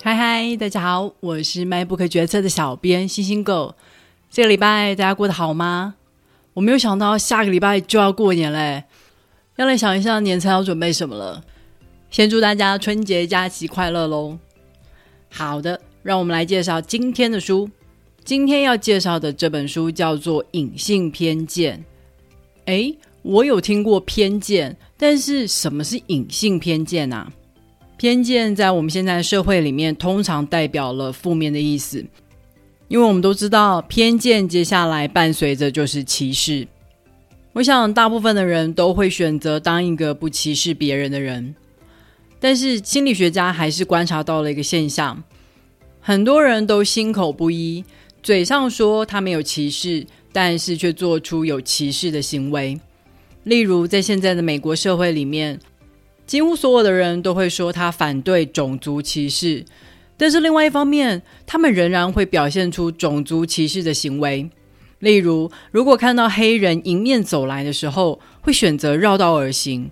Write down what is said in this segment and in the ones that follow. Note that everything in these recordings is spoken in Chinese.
嗨嗨，大家好，我是 MINEBOOK 决策的小编星星狗。这个礼拜大家过得好吗？我没有想到下个礼拜就要过年嘞，要来想一下年菜要准备什么了。先祝大家春节假期快乐喽！好的，让我们来介绍今天的书。今天要介绍的这本书叫做《隐性偏见》。诶，我有听过偏见，但是什么是隐性偏见啊？偏见在我们现在社会里面，通常代表了负面的意思，因为我们都知道，偏见接下来伴随着就是歧视。我想，大部分的人都会选择当一个不歧视别人的人，但是心理学家还是观察到了一个现象：很多人都心口不一，嘴上说他没有歧视，但是却做出有歧视的行为。例如，在现在的美国社会里面。几乎所有的人都会说他反对种族歧视，但是另外一方面，他们仍然会表现出种族歧视的行为。例如，如果看到黑人迎面走来的时候，会选择绕道而行。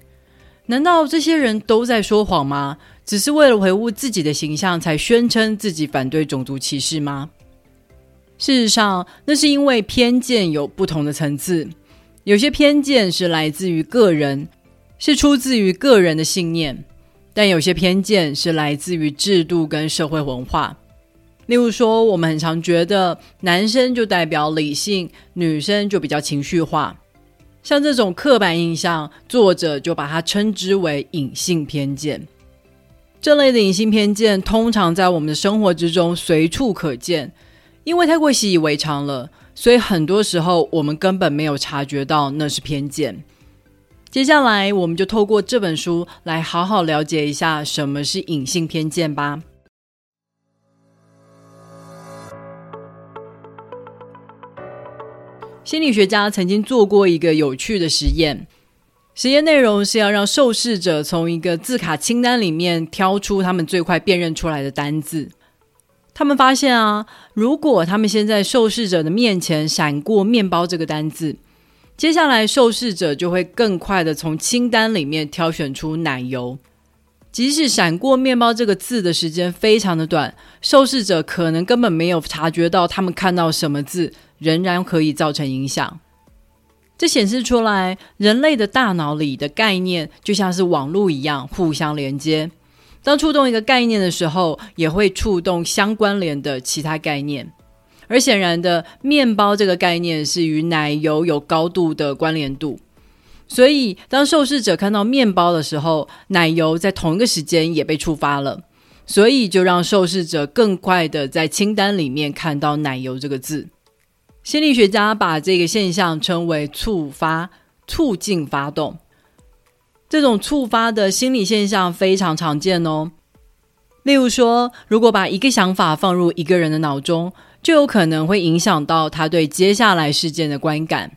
难道这些人都在说谎吗？只是为了维护自己的形象，才宣称自己反对种族歧视吗？事实上，那是因为偏见有不同的层次，有些偏见是来自于个人。是出自于个人的信念，但有些偏见是来自于制度跟社会文化。例如说，我们很常觉得男生就代表理性，女生就比较情绪化。像这种刻板印象，作者就把它称之为隐性偏见。这类的隐性偏见通常在我们的生活之中随处可见，因为太过习以为常了，所以很多时候我们根本没有察觉到那是偏见。接下来，我们就透过这本书来好好了解一下什么是隐性偏见吧。心理学家曾经做过一个有趣的实验，实验内容是要让受试者从一个字卡清单里面挑出他们最快辨认出来的单字。他们发现啊，如果他们先在受试者的面前闪过“面包”这个单字。接下来，受试者就会更快地从清单里面挑选出奶油。即使闪过“面包”这个字的时间非常的短，受试者可能根本没有察觉到他们看到什么字，仍然可以造成影响。这显示出来，人类的大脑里的概念就像是网络一样互相连接。当触动一个概念的时候，也会触动相关联的其他概念。而显然的，面包这个概念是与奶油有高度的关联度，所以当受试者看到面包的时候，奶油在同一个时间也被触发了，所以就让受试者更快的在清单里面看到奶油这个字。心理学家把这个现象称为触发、促进发动。这种触发的心理现象非常常见哦。例如说，如果把一个想法放入一个人的脑中，就有可能会影响到他对接下来事件的观感。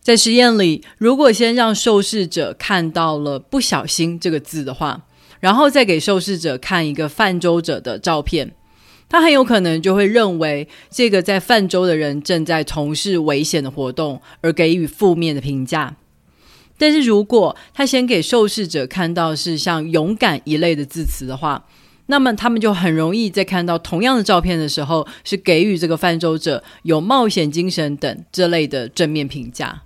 在实验里，如果先让受试者看到了“不小心”这个字的话，然后再给受试者看一个泛舟者的照片，他很有可能就会认为这个在泛舟的人正在从事危险的活动，而给予负面的评价。但是如果他先给受试者看到是像“勇敢”一类的字词的话，那么他们就很容易在看到同样的照片的时候，是给予这个泛舟者有冒险精神等这类的正面评价。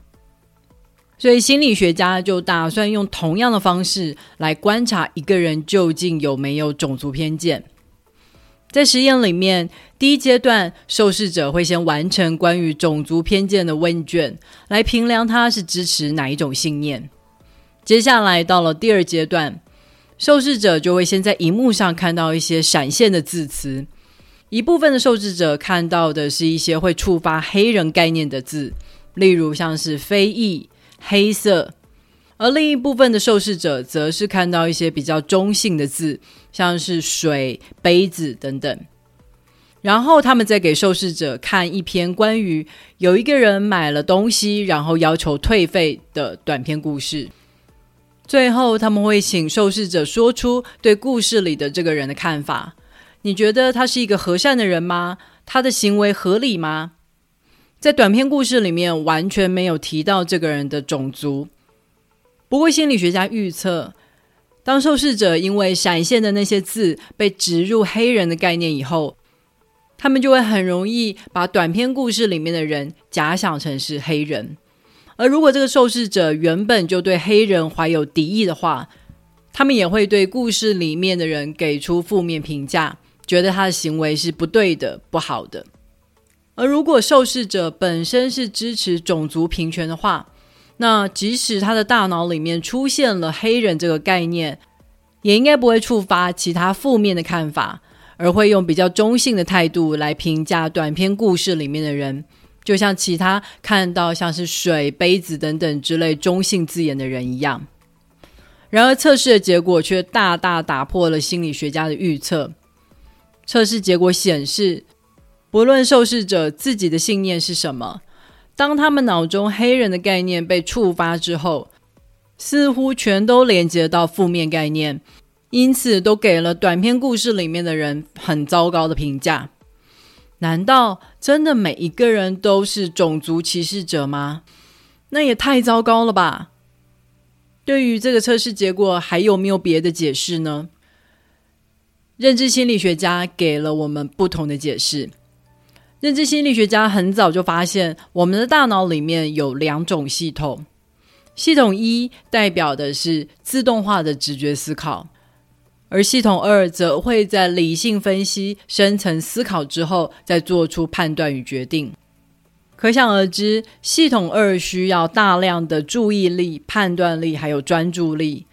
所以心理学家就打算用同样的方式来观察一个人究竟有没有种族偏见。在实验里面，第一阶段受试者会先完成关于种族偏见的问卷，来评量他是支持哪一种信念。接下来到了第二阶段。受试者就会先在荧幕上看到一些闪现的字词，一部分的受试者看到的是一些会触发黑人概念的字，例如像是非裔、黑色，而另一部分的受试者则是看到一些比较中性的字，像是水、杯子等等。然后他们再给受试者看一篇关于有一个人买了东西，然后要求退费的短篇故事。最后，他们会请受试者说出对故事里的这个人的看法。你觉得他是一个和善的人吗？他的行为合理吗？在短篇故事里面完全没有提到这个人的种族。不过，心理学家预测，当受试者因为闪现的那些字被植入黑人的概念以后，他们就会很容易把短篇故事里面的人假想成是黑人。而如果这个受试者原本就对黑人怀有敌意的话，他们也会对故事里面的人给出负面评价，觉得他的行为是不对的、不好的。而如果受试者本身是支持种族平权的话，那即使他的大脑里面出现了黑人这个概念，也应该不会触发其他负面的看法，而会用比较中性的态度来评价短篇故事里面的人，就像其他看到像是水、杯子等等之类中性字眼的人一样。然而，测试的结果却大大打破了心理学家的预测。测试结果显示，不论受试者自己的信念是什么。当他们脑中黑人的概念被触发之后，似乎全都连接到负面概念，因此都给了短篇故事里面的人很糟糕的评价。难道真的每一个人都是种族歧视者吗？那也太糟糕了吧！对于这个测试结果，还有没有别的解释呢？认知心理学家给了我们不同的解释。认知心理学家很早就发现，我们的大脑里面有两种系统。系统一代表的是自动化的直觉思考，而系统二则会在理性分析、深层思考之后，再做出判断与决定。可想而知，系统二需要大量的注意力、判断力还有专注力，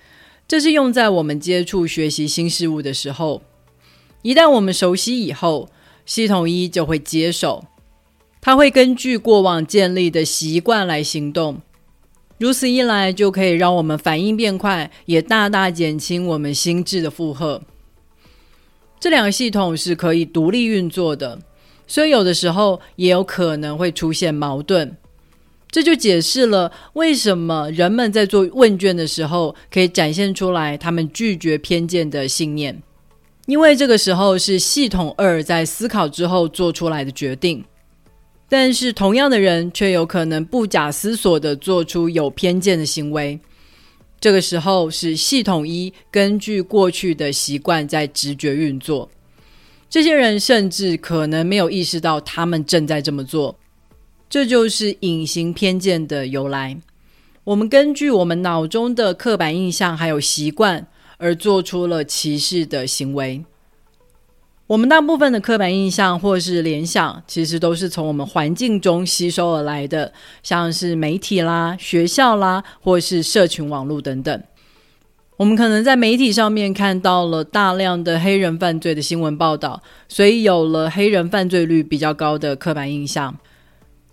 这是用在我们接触学习新事物的时候。一旦我们熟悉以后，系统一就会接手，它会根据过往建立的习惯来行动，如此一来就可以让我们反应变快，也大大减轻我们心智的负荷。这两个系统是可以独立运作的，所以有的时候也有可能会出现矛盾。这就解释了为什么人们在做问卷的时候可以展现出来他们拒绝偏见的信念。因为这个时候是系统二在思考之后做出来的决定，但是同样的人却有可能不假思索的做出有偏见的行为。这个时候是系统一根据过去的习惯在直觉运作，这些人甚至可能没有意识到他们正在这么做。这就是隐形偏见的由来。我们根据我们脑中的刻板印象还有习惯。而做出了歧视的行为。我们大部分的刻板印象或是联想，其实都是从我们环境中吸收而来的，像是媒体啦、学校啦，或是社群网络等等。我们可能在媒体上面看到了大量的黑人犯罪的新闻报道，所以有了黑人犯罪率比较高的刻板印象。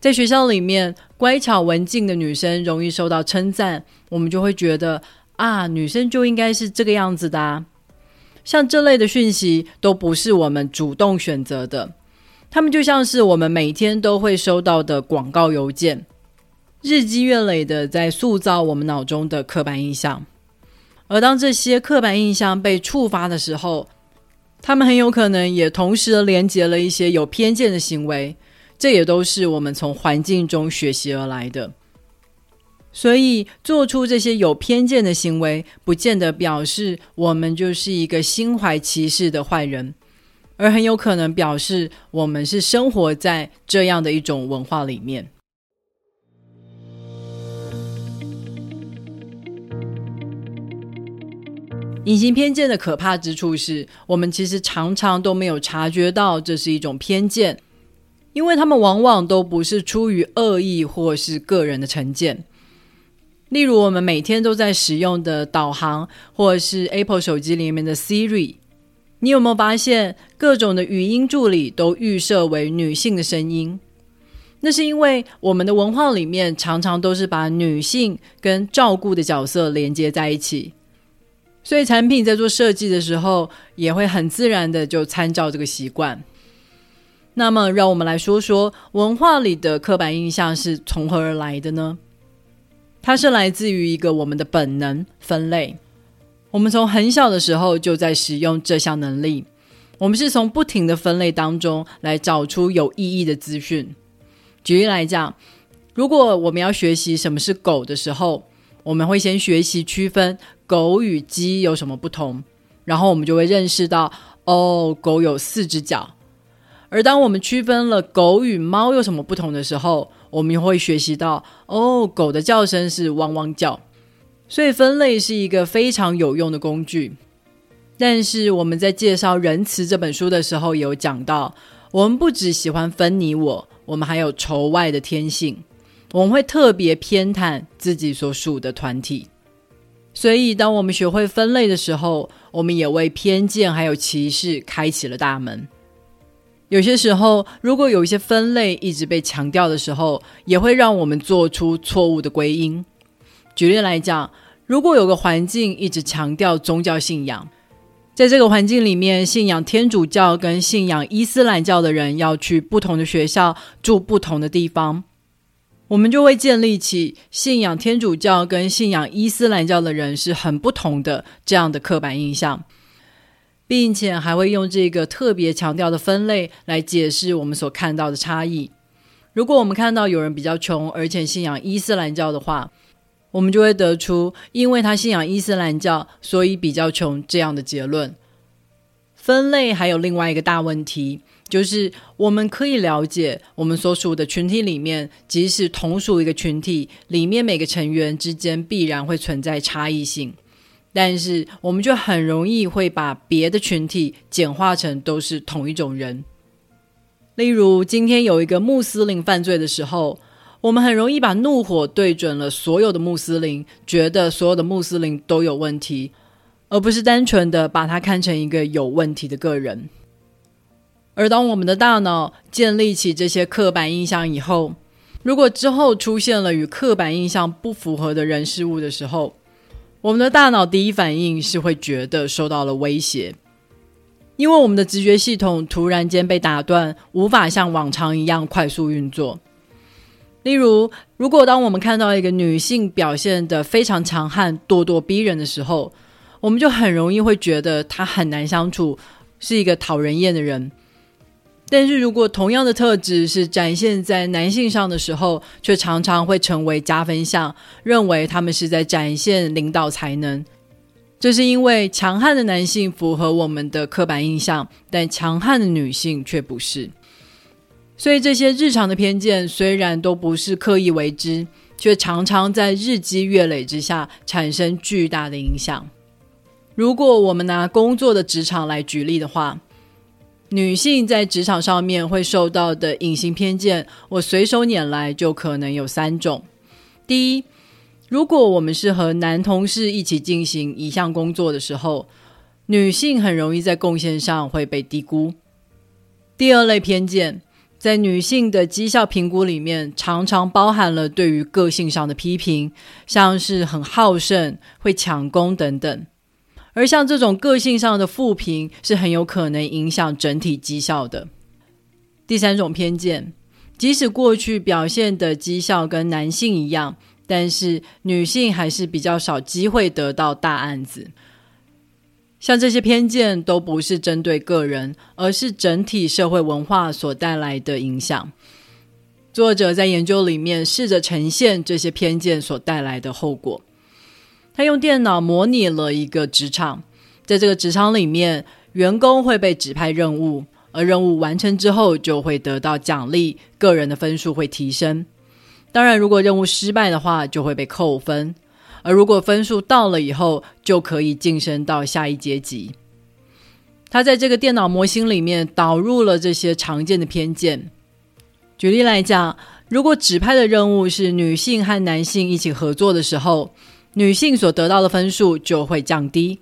在学校里面，乖巧文静的女生容易受到称赞，我们就会觉得。啊，女生就应该是这个样子的啊。像这类的讯息都不是我们主动选择的，他们就像是我们每天都会收到的广告邮件，日积月累的在塑造我们脑中的刻板印象。而当这些刻板印象被触发的时候，他们很有可能也同时连接了一些有偏见的行为，这也都是我们从环境中学习而来的。所以，做出这些有偏见的行为，不见得表示我们就是一个心怀歧视的坏人，而很有可能表示我们是生活在这样的一种文化里面。隐形偏见的可怕之处是，我们其实常常都没有察觉到这是一种偏见，因为他们往往都不是出于恶意或是个人的成见。例如，我们每天都在使用的导航，或者是 Apple 手机里面的 Siri，你有没有发现各种的语音助理都预设为女性的声音？那是因为我们的文化里面常常都是把女性跟照顾的角色连接在一起，所以产品在做设计的时候也会很自然的就参照这个习惯。那么，让我们来说说文化里的刻板印象是从何而来的呢？它是来自于一个我们的本能分类。我们从很小的时候就在使用这项能力。我们是从不停的分类当中来找出有意义的资讯。举例来讲，如果我们要学习什么是狗的时候，我们会先学习区分狗与鸡有什么不同，然后我们就会认识到，哦，狗有四只脚。而当我们区分了狗与猫有什么不同的时候，我们会学习到，哦，狗的叫声是汪汪叫。所以分类是一个非常有用的工具。但是我们在介绍《仁慈》这本书的时候，有讲到，我们不只喜欢分你我，我们还有仇外的天性。我们会特别偏袒自己所属的团体。所以，当我们学会分类的时候，我们也为偏见还有歧视开启了大门。有些时候，如果有一些分类一直被强调的时候，也会让我们做出错误的归因。举例来讲，如果有个环境一直强调宗教信仰，在这个环境里面，信仰天主教跟信仰伊斯兰教的人要去不同的学校，住不同的地方，我们就会建立起信仰天主教跟信仰伊斯兰教的人是很不同的这样的刻板印象。并且还会用这个特别强调的分类来解释我们所看到的差异。如果我们看到有人比较穷，而且信仰伊斯兰教的话，我们就会得出因为他信仰伊斯兰教，所以比较穷这样的结论。分类还有另外一个大问题，就是我们可以了解我们所属的群体里面，即使同属一个群体，里面每个成员之间必然会存在差异性。但是，我们就很容易会把别的群体简化成都是同一种人。例如，今天有一个穆斯林犯罪的时候，我们很容易把怒火对准了所有的穆斯林，觉得所有的穆斯林都有问题，而不是单纯的把他看成一个有问题的个人。而当我们的大脑建立起这些刻板印象以后，如果之后出现了与刻板印象不符合的人事物的时候，我们的大脑第一反应是会觉得受到了威胁，因为我们的直觉系统突然间被打断，无法像往常一样快速运作。例如，如果当我们看到一个女性表现的非常强悍、咄咄逼人的时候，我们就很容易会觉得她很难相处，是一个讨人厌的人。但是如果同样的特质是展现在男性上的时候，却常常会成为加分项，认为他们是在展现领导才能。这是因为强悍的男性符合我们的刻板印象，但强悍的女性却不是。所以这些日常的偏见虽然都不是刻意为之，却常常在日积月累之下产生巨大的影响。如果我们拿工作的职场来举例的话，女性在职场上面会受到的隐形偏见，我随手拈来就可能有三种。第一，如果我们是和男同事一起进行一项工作的时候，女性很容易在贡献上会被低估。第二类偏见，在女性的绩效评估里面，常常包含了对于个性上的批评，像是很好胜、会抢功等等。而像这种个性上的负评是很有可能影响整体绩效的。第三种偏见，即使过去表现的绩效跟男性一样，但是女性还是比较少机会得到大案子。像这些偏见都不是针对个人，而是整体社会文化所带来的影响。作者在研究里面试着呈现这些偏见所带来的后果。他用电脑模拟了一个职场，在这个职场里面，员工会被指派任务，而任务完成之后就会得到奖励，个人的分数会提升。当然，如果任务失败的话，就会被扣分；而如果分数到了以后，就可以晋升到下一阶级。他在这个电脑模型里面导入了这些常见的偏见。举例来讲，如果指派的任务是女性和男性一起合作的时候，女性所得到的分数就会降低，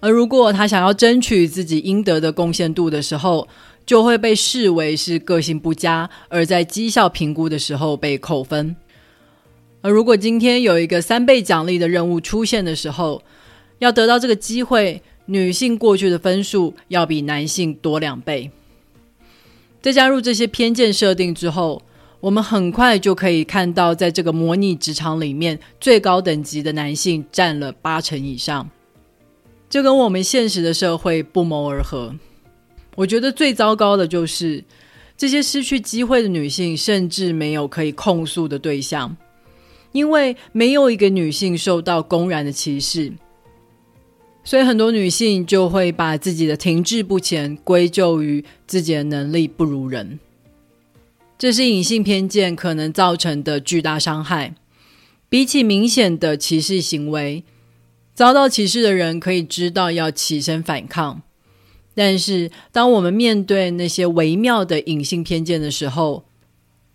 而如果她想要争取自己应得的贡献度的时候，就会被视为是个性不佳，而在绩效评估的时候被扣分。而如果今天有一个三倍奖励的任务出现的时候，要得到这个机会，女性过去的分数要比男性多两倍。在加入这些偏见设定之后，我们很快就可以看到，在这个模拟职场里面，最高等级的男性占了八成以上，这跟我们现实的社会不谋而合。我觉得最糟糕的就是，这些失去机会的女性，甚至没有可以控诉的对象。因为没有一个女性受到公然的歧视，所以很多女性就会把自己的停滞不前归咎于自己的能力不如人。这是隐性偏见可能造成的巨大伤害。比起明显的歧视行为，遭到歧视的人可以知道要起身反抗。但是，当我们面对那些微妙的隐性偏见的时候，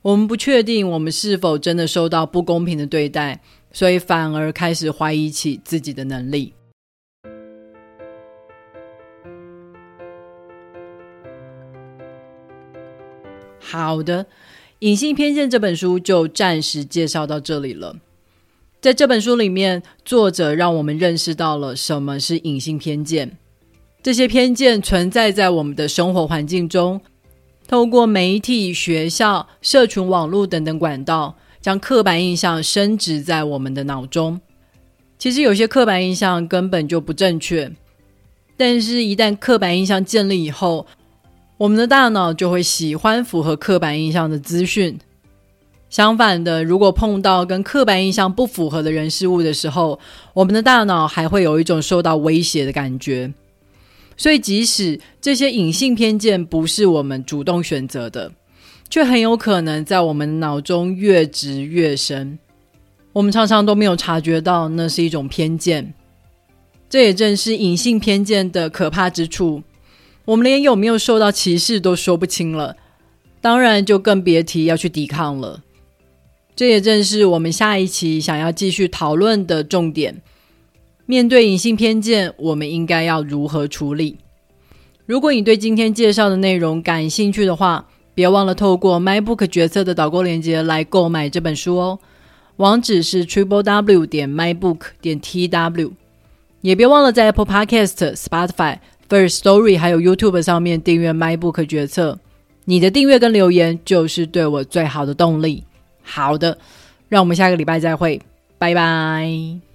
我们不确定我们是否真的受到不公平的对待，所以反而开始怀疑起自己的能力。好的，《隐性偏见》这本书就暂时介绍到这里了。在这本书里面，作者让我们认识到了什么是隐性偏见。这些偏见存在在我们的生活环境中。透过媒体、学校、社群网络等等管道，将刻板印象深植在我们的脑中。其实有些刻板印象根本就不正确，但是，一旦刻板印象建立以后，我们的大脑就会喜欢符合刻板印象的资讯。相反的，如果碰到跟刻板印象不符合的人事物的时候，我们的大脑还会有一种受到威胁的感觉。所以，即使这些隐性偏见不是我们主动选择的，却很有可能在我们脑中越植越深。我们常常都没有察觉到那是一种偏见。这也正是隐性偏见的可怕之处。我们连有没有受到歧视都说不清了，当然就更别提要去抵抗了。这也正是我们下一期想要继续讨论的重点。面对隐性偏见，我们应该要如何处理？如果你对今天介绍的内容感兴趣的话，别忘了透过 MyBook 决策的导购链接来购买这本书哦。网址是 triple w 点 mybook 点 tw，也别忘了在 Apple Podcast、Spotify、First Story 还有 YouTube 上面订阅 MyBook 决策。你的订阅跟留言就是对我最好的动力。好的，让我们下个礼拜再会，拜拜。